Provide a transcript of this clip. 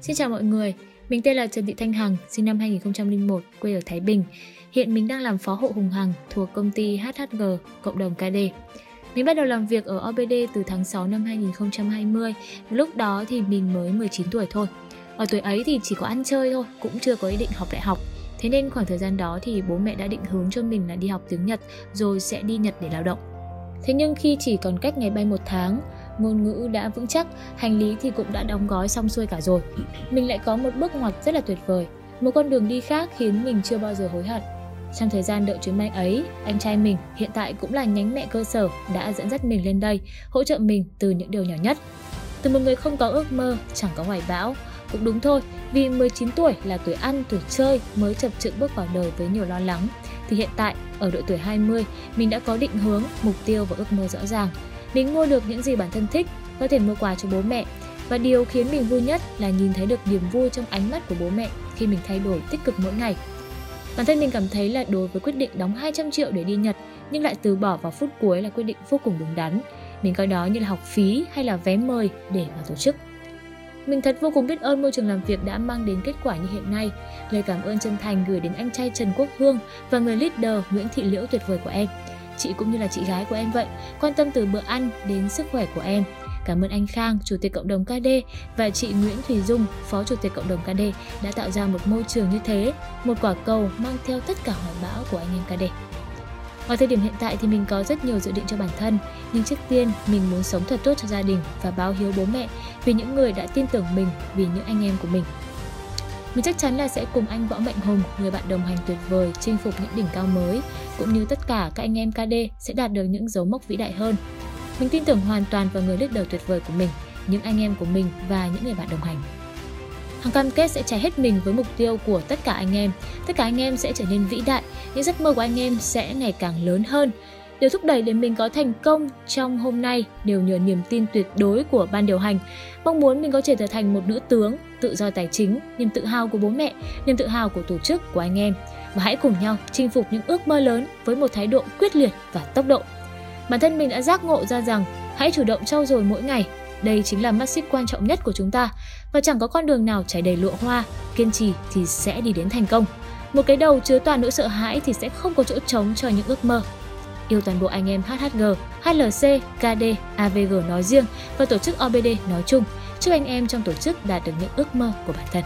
Xin chào mọi người, mình tên là Trần Thị Thanh Hằng, sinh năm 2001, quê ở Thái Bình. Hiện mình đang làm phó hộ Hùng Hằng thuộc công ty HHG, cộng đồng KD. Mình bắt đầu làm việc ở OBD từ tháng 6 năm 2020, lúc đó thì mình mới 19 tuổi thôi. Ở tuổi ấy thì chỉ có ăn chơi thôi, cũng chưa có ý định học đại học. Thế nên khoảng thời gian đó thì bố mẹ đã định hướng cho mình là đi học tiếng Nhật rồi sẽ đi Nhật để lao động. Thế nhưng khi chỉ còn cách ngày bay một tháng, ngôn ngữ đã vững chắc, hành lý thì cũng đã đóng gói xong xuôi cả rồi. Mình lại có một bước ngoặt rất là tuyệt vời, một con đường đi khác khiến mình chưa bao giờ hối hận. Trong thời gian đợi chuyến bay ấy, anh trai mình hiện tại cũng là nhánh mẹ cơ sở đã dẫn dắt mình lên đây, hỗ trợ mình từ những điều nhỏ nhất. Từ một người không có ước mơ, chẳng có hoài bão, cũng đúng thôi, vì 19 tuổi là tuổi ăn, tuổi chơi mới chập chững bước vào đời với nhiều lo lắng. Thì hiện tại, ở độ tuổi 20, mình đã có định hướng, mục tiêu và ước mơ rõ ràng. Mình mua được những gì bản thân thích, có thể mua quà cho bố mẹ. Và điều khiến mình vui nhất là nhìn thấy được niềm vui trong ánh mắt của bố mẹ khi mình thay đổi tích cực mỗi ngày. Bản thân mình cảm thấy là đối với quyết định đóng 200 triệu để đi Nhật nhưng lại từ bỏ vào phút cuối là quyết định vô cùng đúng đắn. Mình coi đó như là học phí hay là vé mời để mà tổ chức. Mình thật vô cùng biết ơn môi trường làm việc đã mang đến kết quả như hiện nay. Lời cảm ơn chân thành gửi đến anh trai Trần Quốc Hương và người leader Nguyễn Thị Liễu tuyệt vời của em. Chị cũng như là chị gái của em vậy, quan tâm từ bữa ăn đến sức khỏe của em. Cảm ơn anh Khang, Chủ tịch Cộng đồng KD và chị Nguyễn Thùy Dung, Phó Chủ tịch Cộng đồng KD đã tạo ra một môi trường như thế, một quả cầu mang theo tất cả hoài bão của anh em KD. Ở thời điểm hiện tại thì mình có rất nhiều dự định cho bản thân, nhưng trước tiên mình muốn sống thật tốt cho gia đình và báo hiếu bố mẹ vì những người đã tin tưởng mình, vì những anh em của mình. Mình chắc chắn là sẽ cùng anh Võ Mạnh Hùng, người bạn đồng hành tuyệt vời, chinh phục những đỉnh cao mới, cũng như tất cả các anh em KD sẽ đạt được những dấu mốc vĩ đại hơn. Mình tin tưởng hoàn toàn vào người leader tuyệt vời của mình, những anh em của mình và những người bạn đồng hành. Hằng cam kết sẽ trải hết mình với mục tiêu của tất cả anh em. Tất cả anh em sẽ trở nên vĩ đại, những giấc mơ của anh em sẽ ngày càng lớn hơn. Điều thúc đẩy để mình có thành công trong hôm nay đều nhờ niềm tin tuyệt đối của ban điều hành. Mong muốn mình có thể trở thành một nữ tướng, tự do tài chính, niềm tự hào của bố mẹ, niềm tự hào của tổ chức, của anh em. Và hãy cùng nhau chinh phục những ước mơ lớn với một thái độ quyết liệt và tốc độ. Bản thân mình đã giác ngộ ra rằng hãy chủ động trau dồi mỗi ngày đây chính là mắt xích quan trọng nhất của chúng ta và chẳng có con đường nào trải đầy lụa hoa, kiên trì thì sẽ đi đến thành công. Một cái đầu chứa toàn nỗi sợ hãi thì sẽ không có chỗ trống cho những ước mơ. Yêu toàn bộ anh em HHG, HLC, KD, AVG nói riêng và tổ chức OBD nói chung. Chúc anh em trong tổ chức đạt được những ước mơ của bản thân.